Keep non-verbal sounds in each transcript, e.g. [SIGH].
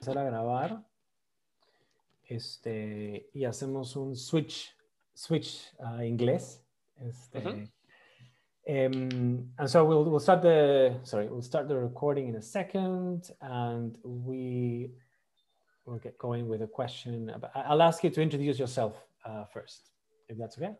empezar a grabar este, y hacemos un switch, switch a inglés. Este, uh -huh. um, and so we'll, we'll start the, sorry, we'll start the recording in a second and we will get going with a question. About, I'll ask you to introduce yourself uh, first, if that's okay.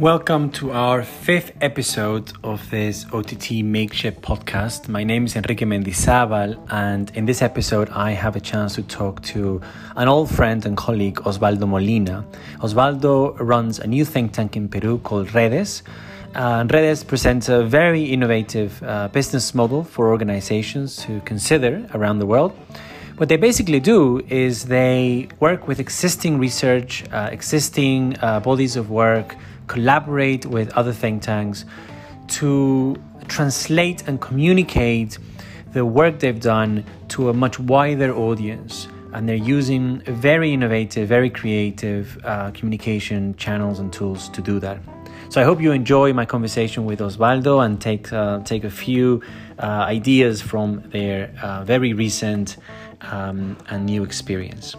Welcome to our fifth episode of this OTT Makeshift podcast. My name is Enrique Mendizabal, and in this episode, I have a chance to talk to an old friend and colleague, Oswaldo Molina. Oswaldo runs a new think tank in Peru called Redes. Uh, Redes presents a very innovative uh, business model for organizations to consider around the world. What they basically do is they work with existing research, uh, existing uh, bodies of work, collaborate with other think tanks to translate and communicate the work they've done to a much wider audience. And they're using very innovative, very creative uh, communication channels and tools to do that. So I hope you enjoy my conversation with Oswaldo and take uh, take a few uh, ideas from their uh, very recent um, and new experience.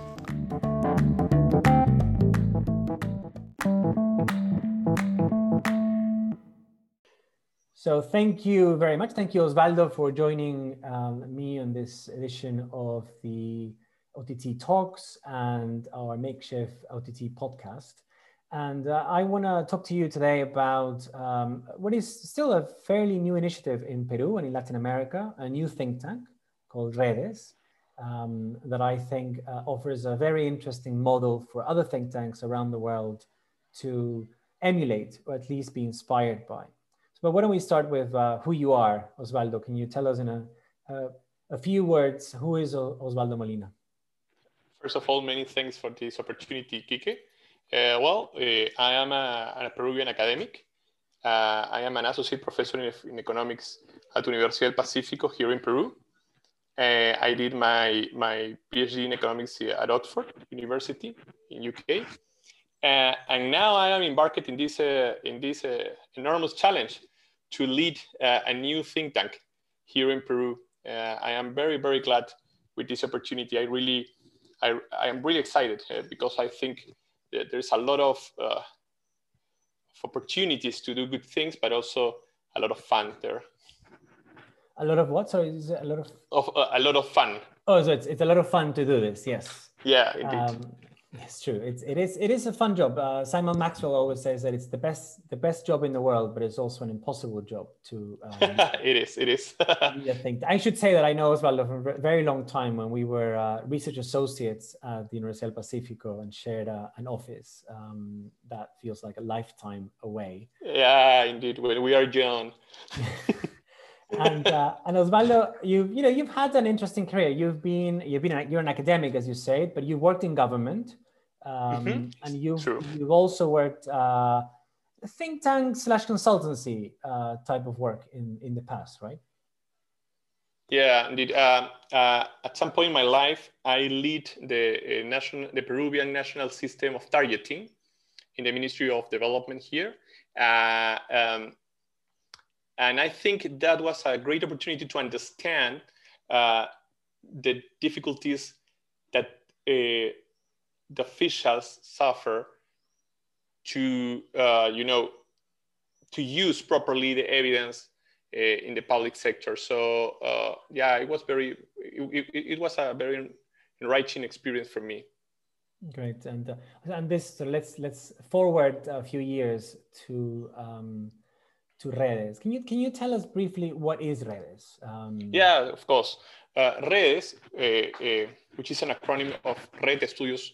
So thank you very much. Thank you, Oswaldo, for joining um, me on this edition of the OTT Talks and our makeshift OTT podcast. And uh, I want to talk to you today about um, what is still a fairly new initiative in Peru and in Latin America, a new think tank called Redes, um, that I think uh, offers a very interesting model for other think tanks around the world to emulate or at least be inspired by. But why don't we start with uh, who you are, Oswaldo? Can you tell us in a, a few words who is Oswaldo Molina? First of all, many thanks for this opportunity, Kike. Uh, well, uh, I am a, a, Peruvian academic. Uh, I am an associate professor in, in, economics at Universidad del Pacífico here in Peru. Uh, I did my, my PhD in economics at Oxford University in UK. and now I am embarked in this, in this enormous challenge to lead uh, a new think tank here in Peru. Uh, I am very, very glad with this opportunity. I really, I, I am really excited uh, because I think there's a lot of, uh, of opportunities to do good things, but also a lot of fun there. A lot of what? Sorry, is it a lot of? Of uh, a lot of fun. Oh, so it's, it's a lot of fun to do this. Yes. Yeah, indeed. Um, it's true. It's it is it is a fun job. Uh, Simon Maxwell always says that it's the best the best job in the world, but it's also an impossible job to. Um, [LAUGHS] it is. It is. [LAUGHS] I think I should say that I know Oswaldo for a very long time when we were uh, research associates at the Universidad del Pacífico and shared uh, an office. Um, that feels like a lifetime away. Yeah, indeed. When we are young. [LAUGHS] and uh, and Oswaldo, you've you know you've had an interesting career. You've been you've been you're an academic, as you said, but you've worked in government. Um, mm-hmm. And you've, you've also worked uh, think tank slash consultancy uh, type of work in, in the past, right? Yeah, indeed. Uh, uh, at some point in my life, I lead the uh, national, the Peruvian national system of targeting in the Ministry of Development here, uh, um, and I think that was a great opportunity to understand uh, the difficulties that the officials suffer to uh, you know to use properly the evidence uh, in the public sector. So uh, yeah it was very it, it, it, was a very enriching experience for me. Great. And uh, and this so let's let's forward a few years to um, to redes. Can you can you tell us briefly what is redes? Um, yeah of course. Uh, redes uh, which is an acronym of red estudios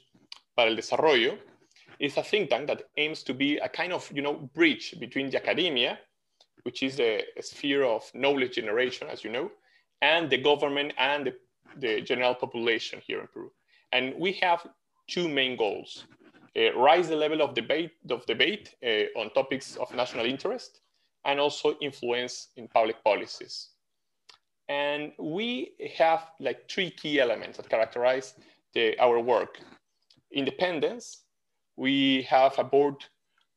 para el Desarrollo is a think tank that aims to be a kind of you know bridge between the academia, which is the sphere of knowledge generation, as you know, and the government and the, the general population here in Peru. And we have two main goals: uh, rise the level of debate of debate uh, on topics of national interest, and also influence in public policies. And we have like three key elements that characterize the, our work. Independence, we have a board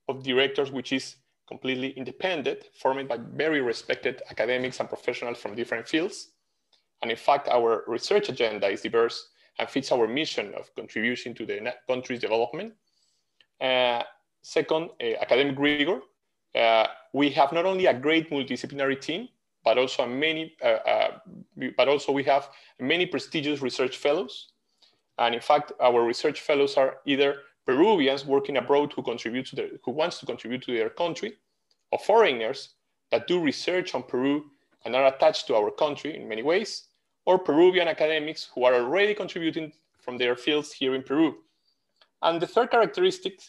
of directors which is completely independent, formed by very respected academics and professionals from different fields. And in fact, our research agenda is diverse and fits our mission of contribution to the country's development. Uh, second, uh, academic rigor. Uh, we have not only a great multidisciplinary team, but also many, uh, uh, but also we have many prestigious research fellows. And in fact, our research fellows are either Peruvians working abroad who contribute to their, who wants to contribute to their country, or foreigners that do research on Peru and are attached to our country in many ways, or Peruvian academics who are already contributing from their fields here in Peru. And the third characteristic,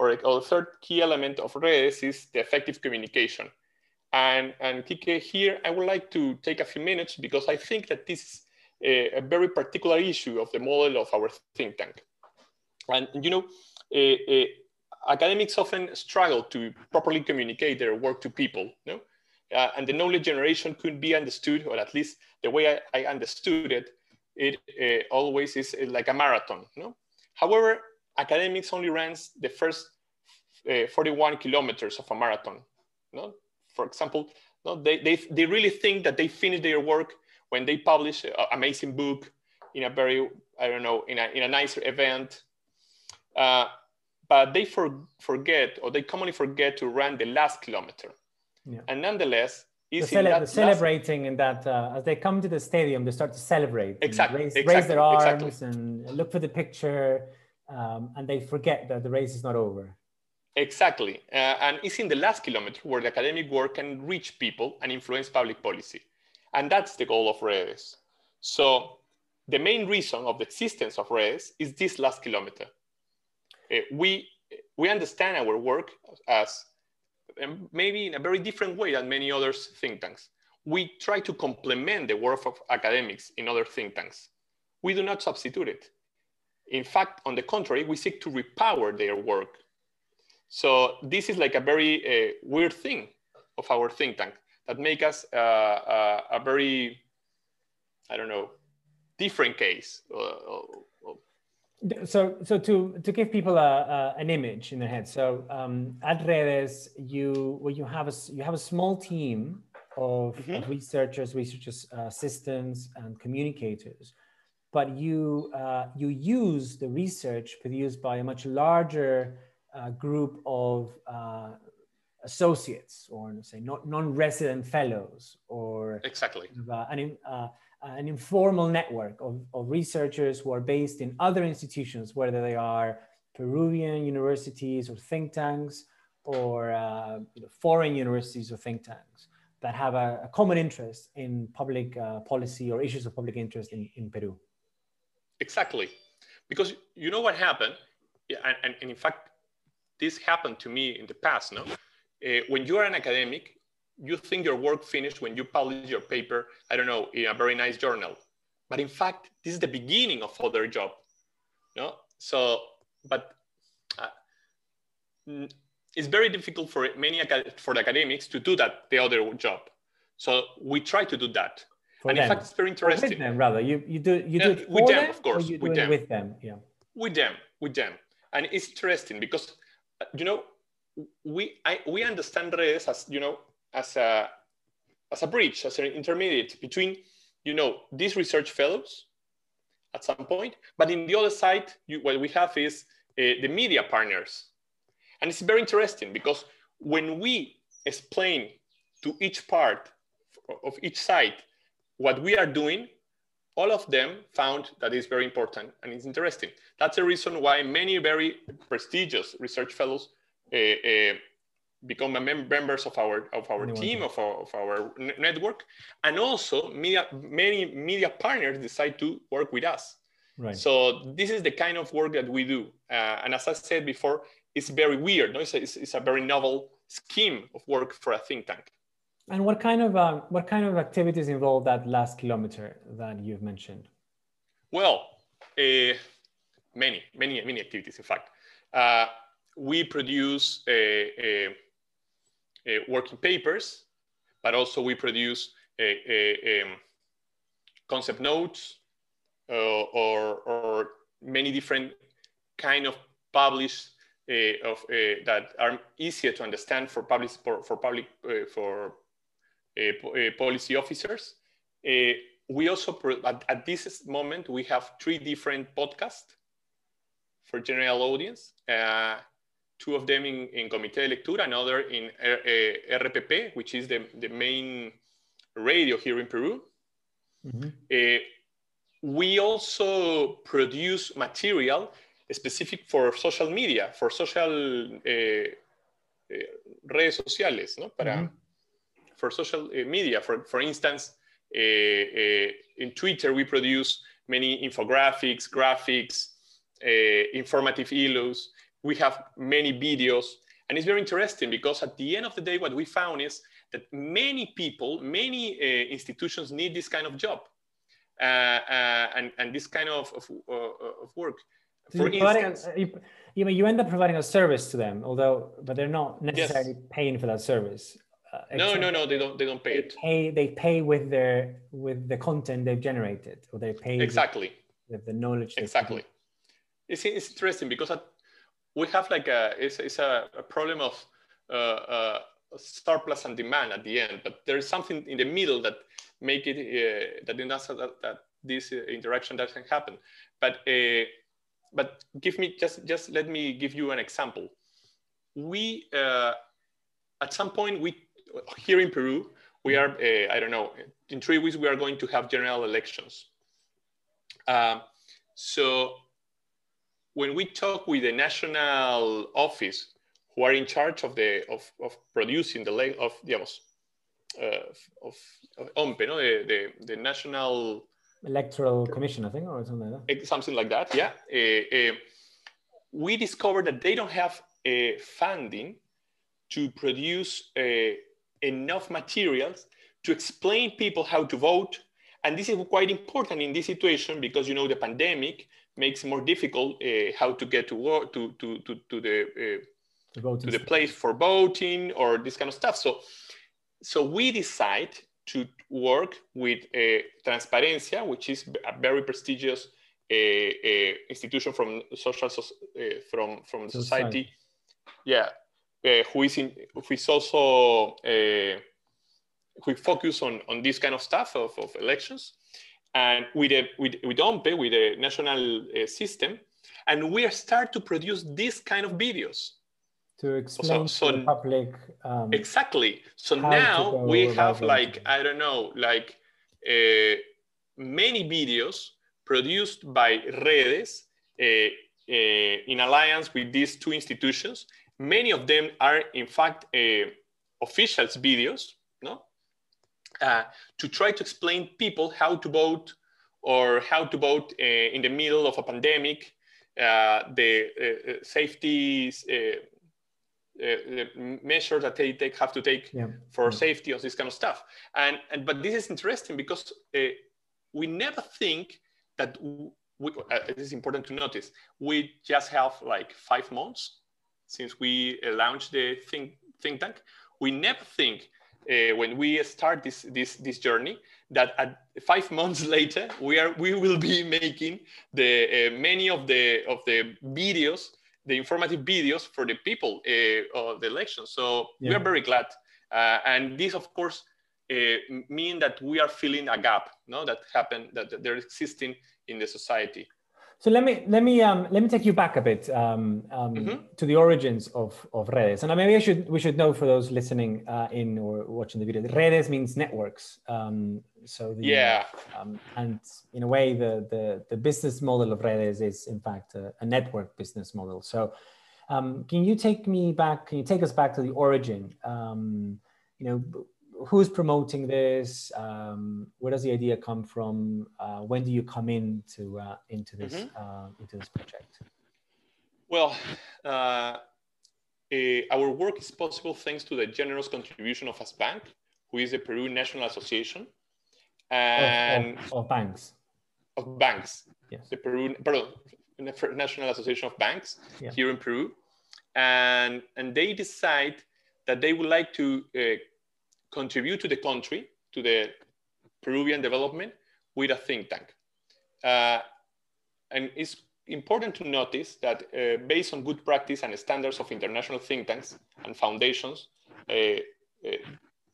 or, or third key element of redes is the effective communication. And, and Kike, here I would like to take a few minutes because I think that this is a, a very particular issue of the model of our think tank. And you know, academics often struggle to properly communicate their work to people. No? Uh, and the knowledge generation could be understood, or at least the way I, I understood it, it uh, always is uh, like a marathon. No? However, academics only runs the first uh, 41 kilometers of a marathon. No? For example, no, they, they, they really think that they finish their work when they publish an amazing book in a very, I don't know, in a, in a nicer event. Uh, but they for, forget or they commonly forget to run the last kilometer. Yeah. And nonetheless, the cele- celebrating in that uh, as they come to the stadium, they start to celebrate. Exactly. Raise, exactly. raise, their arms exactly. and look for the picture, um, and they forget that the race is not over. Exactly. Uh, and it's in the last kilometer where the academic work can reach people and influence public policy. And that's the goal of redes. So the main reason of the existence of redes is this last kilometer. Uh, we, we understand our work as um, maybe in a very different way than many other think tanks. We try to complement the work of academics in other think tanks. We do not substitute it. In fact, on the contrary, we seek to repower their work. So this is like a very uh, weird thing of our think tank that make us uh, uh, a very, I don't know, different case. Uh, so, so to, to give people a, a, an image in their head. So um, at Redes, you well, you have a you have a small team of, mm-hmm. of researchers, researchers, uh, assistants, and communicators, but you uh, you use the research produced by a much larger uh, group of uh, associates or say not non-resident fellows or exactly. uh, an, uh, an informal network of, of researchers who are based in other institutions whether they are peruvian universities or think tanks or uh, you know, foreign universities or think tanks that have a, a common interest in public uh, policy or issues of public interest in, in peru exactly because you know what happened yeah, and, and in fact this happened to me in the past no uh, when you are an academic, you think your work finished when you publish your paper, I don't know, in a very nice journal. But in fact, this is the beginning of other job. No? So, but uh, it's very difficult for many for the academics to do that, the other job. So we try to do that. For and them. in fact, it's very interesting. with them, rather. You, you do, you do it with them, them, of course. you with them. with them, yeah. With them, with them. And it's interesting because, uh, you know, we I, we understand redes as you know as a as a bridge as an intermediate between you know these research fellows at some point but in the other side you, what we have is uh, the media partners and it's very interesting because when we explain to each part of each side what we are doing all of them found that is very important and it's interesting. That's the reason why many very prestigious research fellows uh, uh, become mem members of our of our Anyone team of our, of our network. And also media, many media partners decide to work with us. Right. So this is the kind of work that we do. Uh, and as i said before it's very weird no? it's, a, it's, it's, a very novel scheme of work for a think tank and what kind of uh, what kind of activities involve that last kilometer that you've mentioned? Well uh, many many many activities in fact. Uh, we produce a, a, a working papers, but also we produce a, concept notes uh, or, or many different kind of published uh, of uh, that are easier to understand for public for, for public uh, for policy officers. we also at, at, this moment we have three different podcasts for general audience. two of them in, in Comité de Lectura, another in RPP, which is the, the main radio here in Peru. Mm-hmm. Uh, we also produce material specific for social media, for social eh, eh, redes sociales, ¿no? Para, mm -hmm. For social eh, media, for, for instance, in Twitter, we produce many infographics, graphics, informative illos. We have many videos. And it's very interesting because at the end of the day, what we found is that many people, many uh, institutions need this kind of job uh, uh, and, and this kind of, of, of work for instance, you, you, you end up providing a service to them, although, but they're not necessarily yes. paying for that service. Uh, no, no, no, they don't. They don't pay they it. Pay, they pay with their with the content they've generated, or they pay exactly with, with the knowledge. Exactly. It's, it's interesting because we have like a it's, it's a, a problem of uh, uh, surplus and demand at the end, but there is something in the middle that make it uh, that, that, that this interaction doesn't happen. But uh, but give me just just let me give you an example. We uh, at some point we here in Peru we are uh, I don't know in three weeks we are going to have general elections. Uh, so when we talk with the national office who are in charge of the of, of producing the of digamos, uh, of, of ONPE, no? the, the, the national electoral commission, I think, or something like that. Something like that, yeah. Uh, uh, we discovered that they don't have uh, funding to produce enough materials to explain people how to vote. And this is quite important in this situation because you know the pandemic makes more difficult uh, how to get to work to to to, to the uh, to the place for voting or this kind of stuff. So so we decide to work with uh, Transparencia, which is a very prestigious uh, uh, institution from social uh, from from the society. Yeah, who is in who is also uh, who focus on on this kind of stuff of, of elections, and with a, with with ONPE with the national system, and we start to produce this kind of videos to explain so, so to the public. Um, exactly. So now we have like, I don't know, like uh, many videos produced by Redes uh, uh, in alliance with these two institutions. Many of them are in fact uh, officials videos, no? Uh, to try to explain people how to vote or how to vote uh, in the middle of a pandemic, the safety uh, measures that they take, have to take yeah. for yeah. safety or this kind of stuff. And, and but this is interesting because uh, we never think that we, uh, it is important to notice we just have like five months since we uh, launched the think, think tank. We never think uh, when we start this this this journey that at five months [LAUGHS] later we are we will be making the uh, many of the of the videos the informative videos for the people uh, of the election. So yeah. we are very glad. Uh, and this, of course, uh, mean that we are filling a gap no, that happened, that, that they're existing in the society. So let me let me um, let me take you back a bit um, um, mm-hmm. to the origins of, of redes, and maybe I should we should know for those listening uh, in or watching the video, redes means networks. Um, so the, yeah, um, and in a way, the, the the business model of redes is in fact a, a network business model. So um, can you take me back? Can you take us back to the origin? you know who's promoting this? Um, where does the idea come from? Uh, when do you come into uh, into this mm-hmm. uh, into this project? Well, uh, eh, our work is possible thanks to the generous contribution of ASBANC, who is the Peru National Association, and of, of, of banks. Of banks. Yes. The Peru, pardon, National Association of Banks yeah. here in Peru, and and they decide that they would like to uh, contribute to the country, to the Peruvian development with a think tank. Uh, and it's, important to notice that uh, based on good practice and standards of international think tanks and foundations, uh, uh,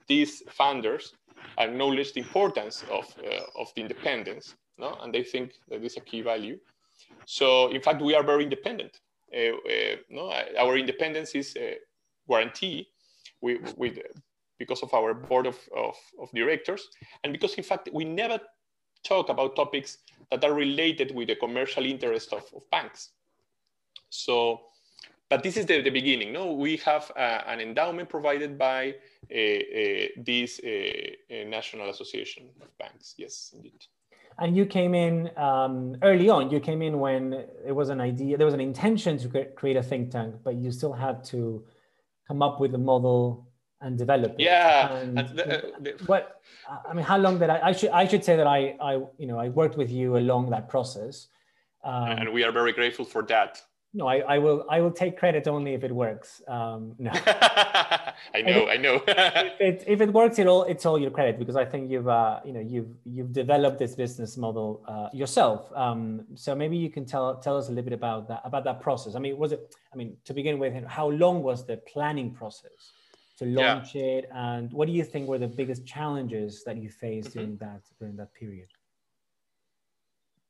these founders acknowledge the importance of, uh, of the independence, no? and they think that is a key value. So in fact, we are very independent. no? Our independence is guaranteed with, with, because of our board of, of, of directors, and because in fact, we never talk about topics that are related with the commercial interest of, of banks. So, but this is the, the beginning. No, we have uh, an endowment provided by uh, uh, this uh, National Association of Banks. Yes, indeed. And you came in um, early on. You came in when it was an idea, there was an intention to create a think tank, but you still had to come up with a model and develop it. Yeah. And, and the, uh, the, what I mean, how long did I? I should I should say that I I you know I worked with you along that process. Um, and we are very grateful for that. No, I, I will I will take credit only if it works. Um, no. [LAUGHS] I know, I know. if, it, if it works, it all it's all your credit because I think you've uh, you know you've you've developed this business model uh, yourself. Um, so maybe you can tell tell us a little bit about that about that process. I mean, was it? I mean, to begin with, how long was the planning process? To launch yeah. it? And what do you think were the biggest challenges that you faced mm-hmm. during that during that period?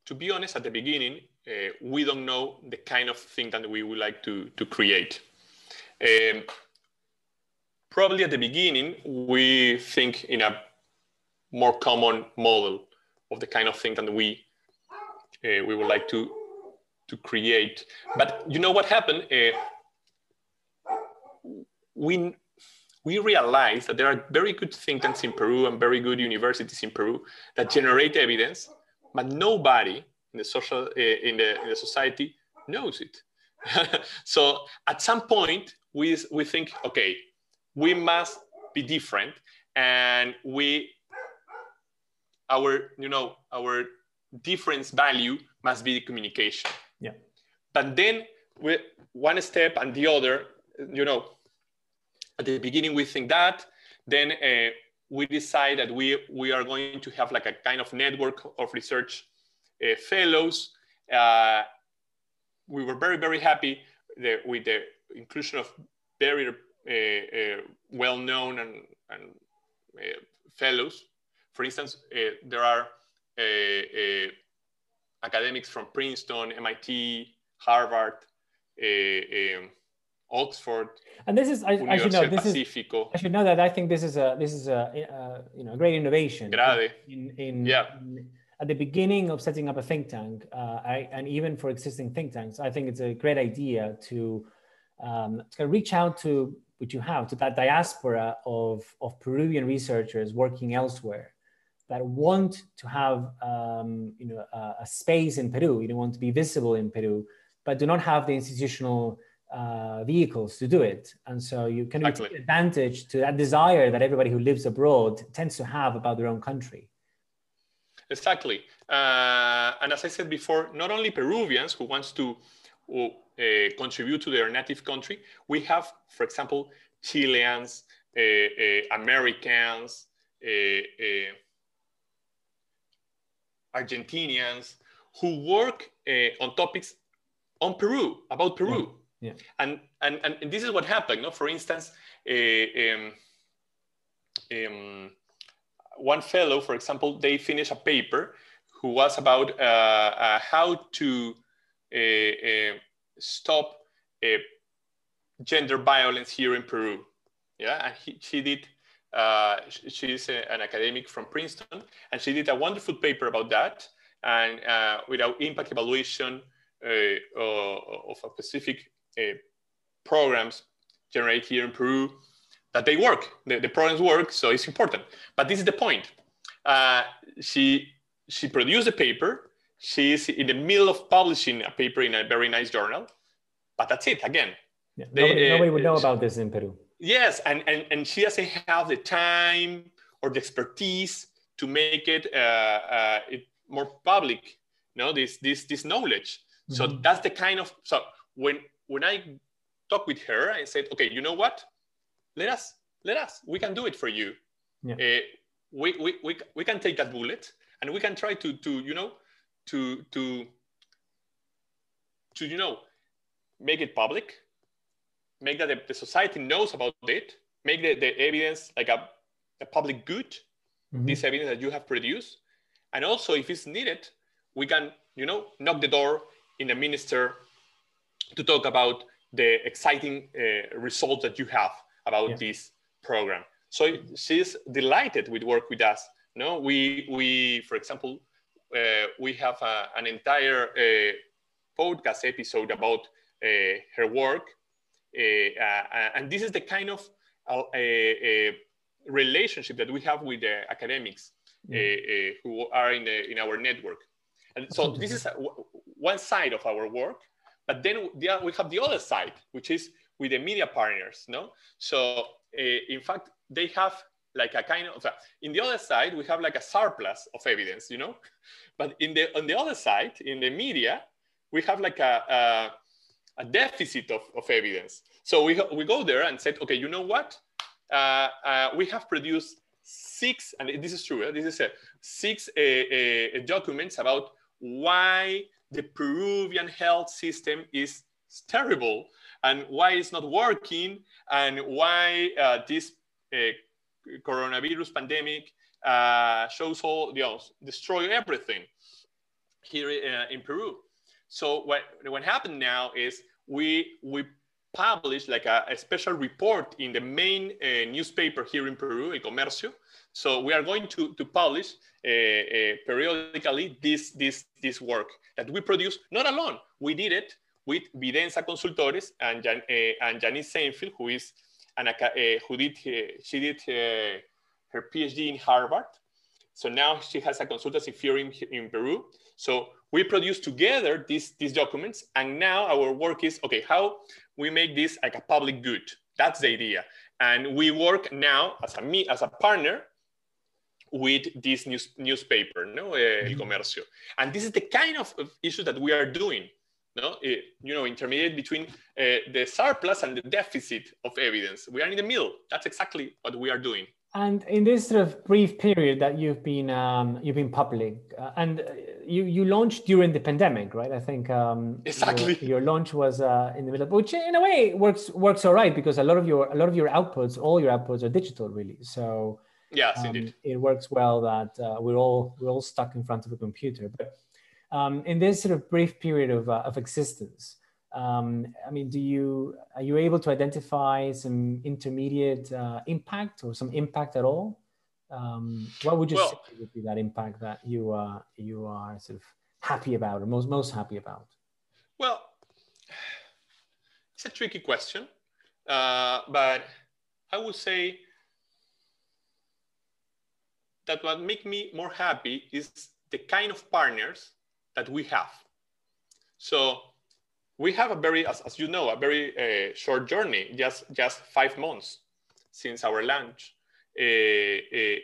To be honest at the beginning uh, we don't know the kind of thing that we would like to to create. Um, probably at the beginning we think in a more common model of the kind of thing that we uh, we would like to to create. But you know what happened? Uh, we we realized that there are very good think tanks in Peru and very good universities in Peru that generate evidence, but nobody in the social uh, in, the, in the society knows it. [LAUGHS] so at some point, we, we think, okay, we must be different, and we our you know our difference value must be communication. Yeah. But then we one step and the other, you know, at the beginning we think that then uh, we decide that we we are going to have like a kind of network of research uh, fellows. Uh, we were very very happy with the inclusion of very uh, uh, well-known and, and uh, fellows. For instance there are academics from princeton mit harvard um, Oxford. And this is, I, I should know, this Pacifico. is, I should know that I think this is a, this is a, a you know, a great innovation. Grave. In, in, yeah. In, at the beginning of setting up a think tank, uh, I, and even for existing think tanks, I think it's a great idea to, um, to reach out to, which you have, to that diaspora of, of Peruvian researchers working elsewhere that want to have um, you know, a, a space in Peru, you know, want to be visible in Peru, but do not have the institutional uh, vehicles to do it. And so you can exactly. take advantage to that desire that everybody who lives abroad tends to have about their own country. Exactly. Uh, and as I said before, not only Peruvians who wants to uh, contribute to their native country, we have, for example, Chileans, uh, uh, Americans, uh, Argentinians who work on topics on Peru, about Peru. Yeah. And, and, and this is what happened. No? For instance, uh, um, um, one fellow, for example, they finished a paper who was about uh, uh, how to uh, uh, stop uh, gender violence here in Peru. Yeah, and he, she did. she's a, an academic from Princeton, and she did a wonderful paper about that. And without impact evaluation of a specific uh, programs generate here in Peru that they work. The, the, programs work, so it's important. But this is the point. Uh, she she produced a paper. She's in the middle of publishing a paper in a very nice journal. But that's it. Again, yeah, nobody, nobody, would know uh, about this in Peru. Yes, and, and and she doesn't have the time or the expertise to make it, uh, uh, it more public. You know this this this knowledge. Mm-hmm. So that's the kind of so when when I talked with her, I said, okay, you know what? Let us, let us, we can do it for you. Yeah. Uh, we, we, we, we can take that bullet and we can try to, to you know, to, to, to you know make it public, make that the, the society knows about it, make the, the evidence like a, a public good, mm-hmm. this evidence that you have produced. And also if it's needed, we can, you know, knock the door in the minister to talk about the exciting uh, results that you have about yeah. this program. So she's delighted with work with us. No, we, we for example, uh, we have a, an entire uh, podcast episode about uh, her work. Uh, uh, and this is the kind of relationship that we have with the academics mm. who are in, the, in our network. And so this is a, one side of our work, but then we have the other side, which is with the media partners. No, so in fact they have like a kind of in the other side we have like a surplus of evidence you know [LAUGHS] but in the on the other side in the media we have like a, a, a deficit of, of evidence. So we, we go there and said, okay, you know what? Uh, uh, we have produced six, and this is true, this is a, six uh, documents about why the Peruvian health system is terrible and why it's not working and why uh, this uh, coronavirus pandemic uh, shows all, you know, destroy everything here in Peru. So what, what happened now is we, we published like a, a special report in the main uh, newspaper here in Peru, El Comercio. So we are going to, to publish uh, uh, periodically this, this, this work that we produce, not alone, we did it with Videnza Consultores and, Jan, uh, and Janice Seinfeld, who is an, uh, who did, uh, she did her PhD in Harvard. So now she has a consultancy firm in Peru. So we produce together these, these documents and now our work is okay how we make this like a public good that's the idea and we work now as a me as a partner with this news, newspaper no? Uh, el mm-hmm. comercio. And this is the kind of, of issue that we are doing no? Uh, you know intermediate between uh, the surplus and the deficit of evidence. We are in the middle. That's exactly what we are doing. And in this sort of brief period that you've been um, you've been public, uh, and you you launched during the pandemic, right? I think um, exactly. your, your launch was uh, in the middle, which in a way works works all right because a lot of your a lot of your outputs, all your outputs are digital, really. So yes, um, indeed, it works well that uh, we're all we're all stuck in front of a computer. But um, in this sort of brief period of uh, of existence, um, I mean, do you are you able to identify some intermediate uh, impact or some impact at all? Um, what would you well, say would be that impact that you are you are sort of happy about or most most happy about? Well, it's a tricky question, uh, but I would say that what make me more happy is the kind of partners that we have. So we have a very, as, as you know, a very uh, short journey, just, just five months since our launch. Uh, uh,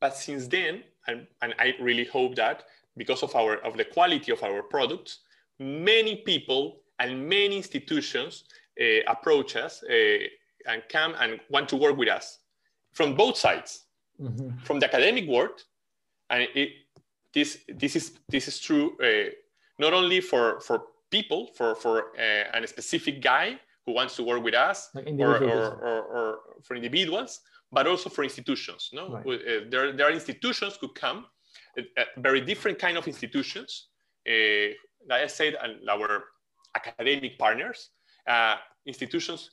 but since then, and, and I really hope that because of, our, of the quality of our products, many people and many institutions uh, approach us uh, and come and want to work with us from both sides, mm-hmm. from the academic world, and it, this, this, is, this is true uh, not only for, for people for for uh, a specific guy who wants to work with us like or, or, or, or, for individuals but also for institutions no right. uh, there, there are institutions who come uh, uh very different kind of institutions uh, like i said and our academic partners uh, institutions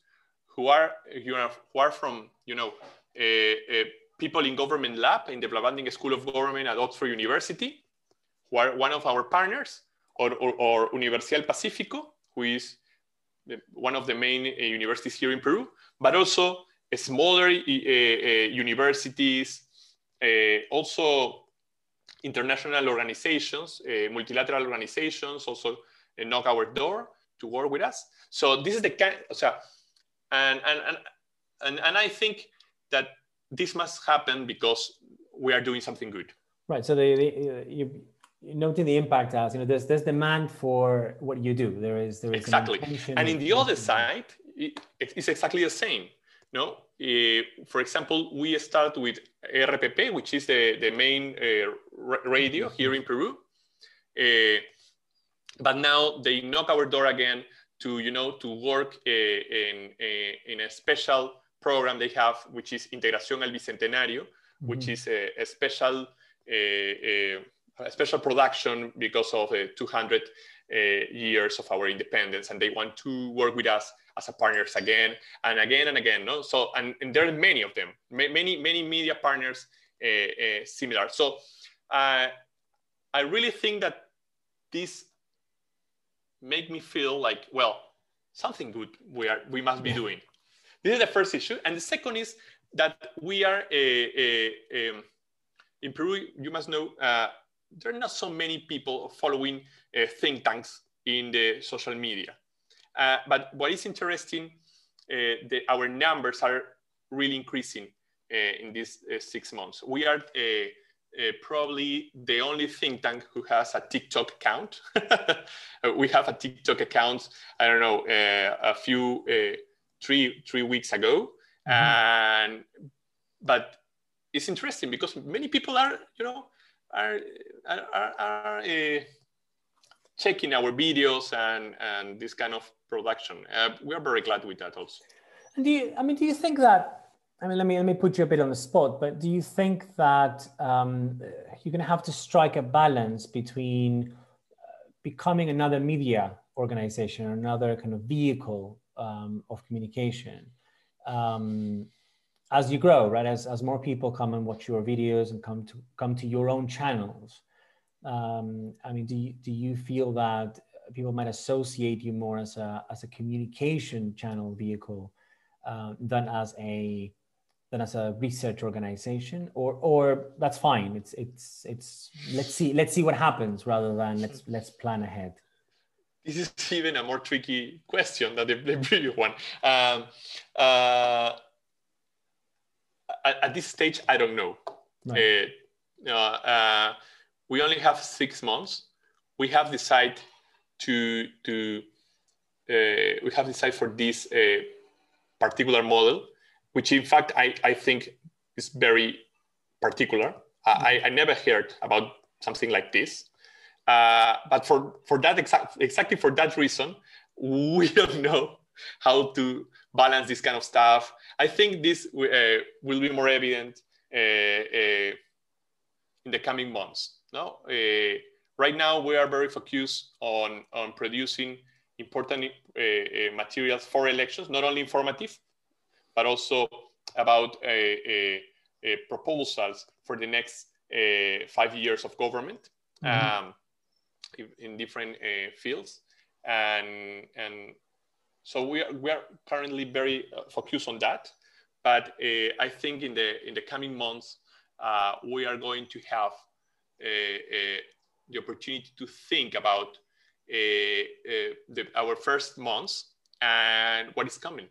who are you know who are from you know people in government lab in the Blavatnik School of Government at Oxford University, who are one of our partners, or, or, or Universidad Pacífico, who is one of the main uh, universities here in Peru, but also smaller uh, uh, universities, also international organizations, multilateral organizations also knock our door to work with us. So this is the kind, so, and, and, and, and, and I think that this must happen because we are doing something good. Right. So the, the you noting the impact as you know there's there's demand for what you do. There is there is exactly. and in the other side it, it's exactly the same no uh, for example we start with rpp which is the, the main uh, radio here in peru. Uh, but now they knock our door again to you know to work uh, in, uh, in a special program they have, which is Integración al Bicentenario, mm-hmm. which is a, a special a, a, special production because of the 200 uh, years of our independence, and they want to work with us as a partners again and again and again. No, so and, and there are many of them, many many media partners uh, uh, similar. So uh, I really think that this make me feel like well something good we are we must be doing. This is the first issue, and the second is that we are a, a, a in Peru. You must know uh, there are not so many people following uh, think tanks in the social media. Uh, but what is interesting, uh, the, our numbers are really increasing uh, in these six months. We are probably the only think tank who has a TikTok account. [LAUGHS] we have a TikTok account, I don't know, a few, three, three weeks ago. Mm-hmm. And, but it's interesting because many people are, you know, are, are, are, uh, checking our videos and, and this kind of production. Uh, we are very glad with that also. And do you, I mean, do you think that, I mean, let me, let me put you a bit on the spot, but do you think that um, you're going to have to strike a balance between uh, becoming another media organization, or another kind of vehicle um, of communication? Um, as you grow, right? As, as more people come and watch your videos and come to come to your own channels, um, I mean, do you, do you feel that people might associate you more as a as a communication channel vehicle uh, than as a than as a research organization, or or that's fine. It's it's it's let's see let's see what happens rather than let's let's plan ahead. This is [LAUGHS] even a more tricky question than the, the previous one. Um, uh, at, at, this stage, I don't know. Right. Uh, uh, we only have six months. We have decided to to uh, we have decided for this uh, particular model, which in fact I, I think is very particular. I, I never heard about something like this. Uh, but for, for that exact, exactly for that reason, we [LAUGHS] don't know how to balance this kind of stuff. I think this uh, will be more evident uh, uh in the coming months. No, uh, right now we are very focused on on producing important uh, materials for elections, not only informative, but also about proposals for the next five years of government. Mm-hmm. Um, in different fields and and so we are, we are currently very uh, focused on that. But uh, I think in the in the coming months, uh, we are going to have the opportunity to think about the, our first months and what is coming.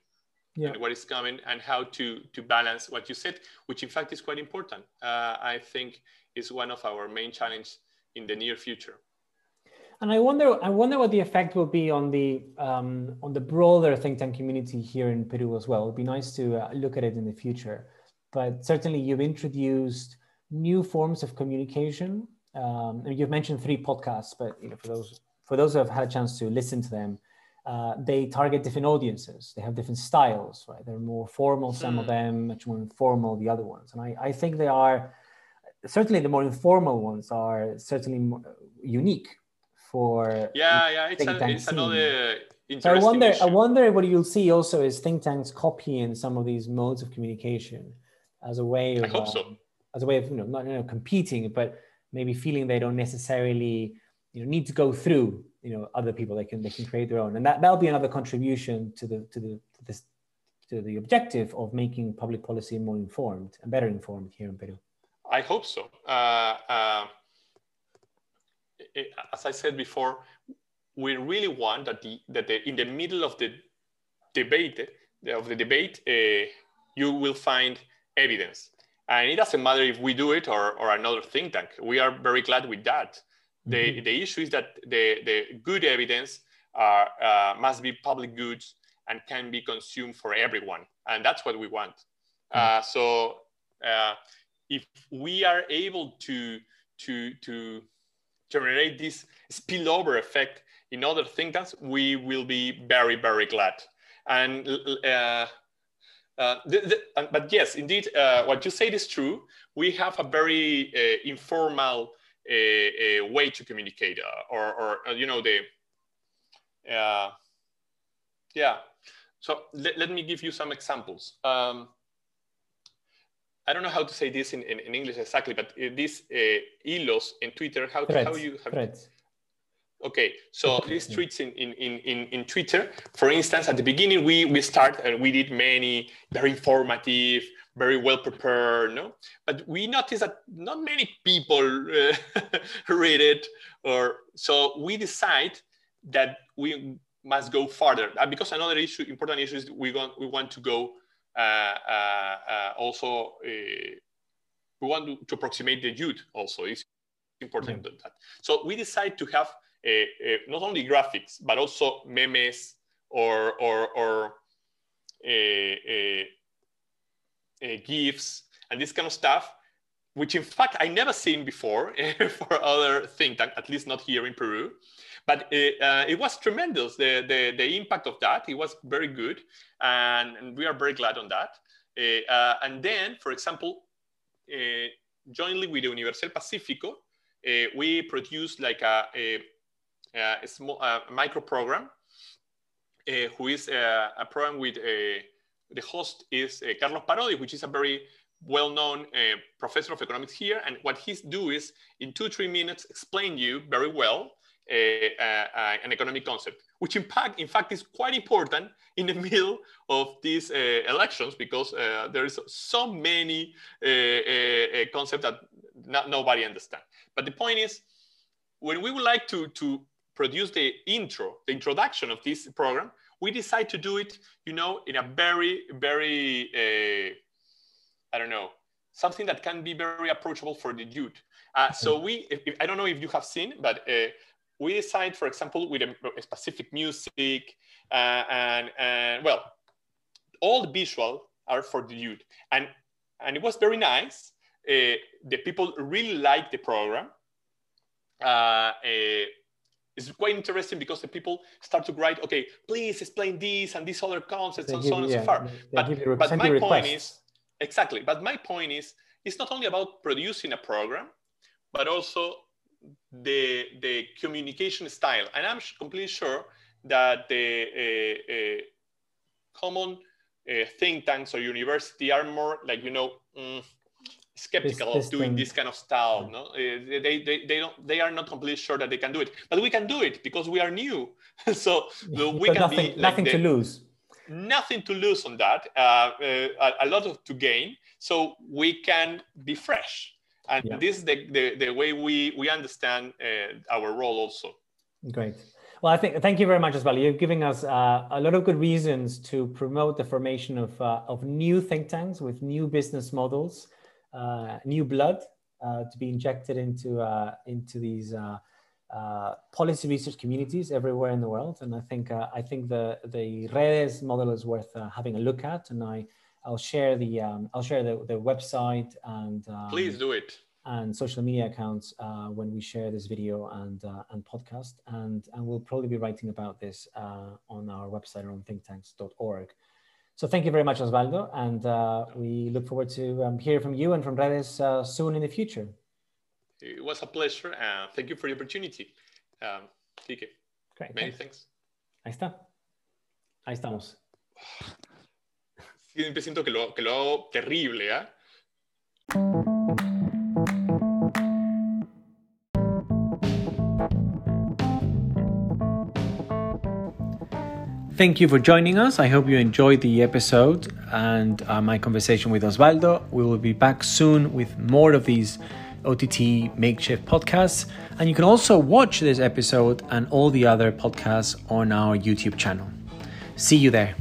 Yeah. And what is coming and how to to balance what you said, which in fact is quite important. Uh, I think is one of our main challenges in the near future. And I wonder, I wonder what the effect will be on the um, on the broader think tank community here in Peru as well. It'd be nice to uh, look at it in the future. But certainly, you've introduced new forms of communication. Um, and you've mentioned three podcasts, but you know, for those for those who have had a chance to listen to them, uh, they target different audiences. They have different styles, right? They're more formal, some of hmm. them, much more informal, the other ones. And I, I think they are certainly the more informal ones are certainly more unique for yeah yeah it's, a, it's another so I wonder issue. I wonder what you'll see also is think tanks copying some of these modes of communication as a way of I hope so. Um, as a way of you know not you know, competing but maybe feeling they don't necessarily you know need to go through you know other people they can they can create their own and that that'll be another contribution to the to the to this to the objective of making public policy more informed and better informed here in Peru. I hope so. Uh, uh, as I said before, we really want that, the, that the, in the middle of the debate, of the debate, uh, you will find evidence. And it doesn't matter if we do it or, or another think tank. We are very glad with that. The, mm-hmm. the issue is that the, the good evidence are, uh, must be public goods and can be consumed for everyone. And that's what we want. Mm-hmm. Uh, so uh, if we are able to, to, to generate this spillover effect in other think tanks, we will be very, very glad. And uh, uh, the, the, but yes, indeed, uh, what you said is true. We have a very uh, informal uh, way to communicate, uh, or, or you know, the uh yeah. So let, let me give you some examples. Um, I don't know how to say this in, in, in English exactly, but these hilos in Twitter, how, threads, how you have threads. Okay, so these tweets in, in, in, in Twitter, for instance, at the beginning, we, we start and we did many very informative, very well prepared, no? But we noticed that not many people uh, [LAUGHS] read it, or so we decide that we must go further. Uh, because another issue, important issue is we want, we want to go uh, uh, uh Uh, uh, uh, also, uh, we want to, to, approximate the youth also. It's important yeah. that. So we decide to have not only graphics, but also memes or, or, or GIFs and this kind of stuff, which in fact I never seen before [LAUGHS] for other think tank, at least not here in Peru. But it, uh, it was tremendous, the, the, the, impact of that. It was very good. And, and we are very glad on that. Uh, and then, for example, uh, jointly with the Universal Pacifico, uh, we produced like a, a uh, a small uh, micro program, uh, who is a program with a, the host is Carlos Parodi, which is a very well-known uh, professor of economics here. And what he's do is in two, three minutes, explain you very well uh, uh, Uh, uh, uh, an economic concept, which in fact, in fact is quite important in the [LAUGHS] middle of these elections because there is so many concepts that not, nobody understands. But the point is, when we would like to, to produce the intro, the introduction of this program, we decide to do it, you know, in a very, very, uh, I don't know, something that can be very approachable for the youth. Uh, so mm. we, if, if, I don't know if you have seen, but uh, we decide, for example, with a, a specific music uh, and, and well, all the visual are for the youth. And, and it was very nice. Uh, the people really liked the program. Uh, it's quite interesting because the people start to write, okay, please explain this and these other concepts they and so on and so far. But, but my point is, exactly, but my point is, it's not only about producing a program, but also the, the communication style. And I'm completely sure that the uh, uh, common uh, think tanks or university are more like, you know, mm, skeptical of doing this kind of style. No, eh, they, they, they don't they are not completely sure that they can do it, but we can do it because we are new. [LAUGHS] so [LAUGHS] we can nothing, be like nothing the, to lose. Nothing to lose on that. Uh, uh, a, lot of to gain. So we can be fresh, and yeah. this is the, the, the way we we understand uh, our role also. Great. Well, I think thank you very much as well. You're giving us uh, a lot of good reasons to promote the formation of, uh, of new think tanks with new business models uh, new blood uh, to be injected into uh, into these policy research communities everywhere in the world. And I think I think the the Redes model is worth having a look at. And I I'll share the um, I'll share the, the website and um, please do it and social media accounts uh, when we share this video and uh, and podcast and and we'll probably be writing about this uh, on our website on thinktanks.org. So thank you very much, Oswaldo, and uh, we look forward to um, hearing from you and from Redes uh, soon in the future. It was a pleasure. Uh, thank you for the opportunity. Um, Great. Many thanks. Ahí está. Ahí estamos. [SIGHS] Siempre siento que lo, que lo hago terrible, ¿ah? Thank you for joining us. I hope you enjoyed the episode and uh, my conversation with Oswaldo. We will be back soon with more of these OTT makeshift podcasts. And you can also watch this episode and all the other podcasts on our YouTube channel. See you there.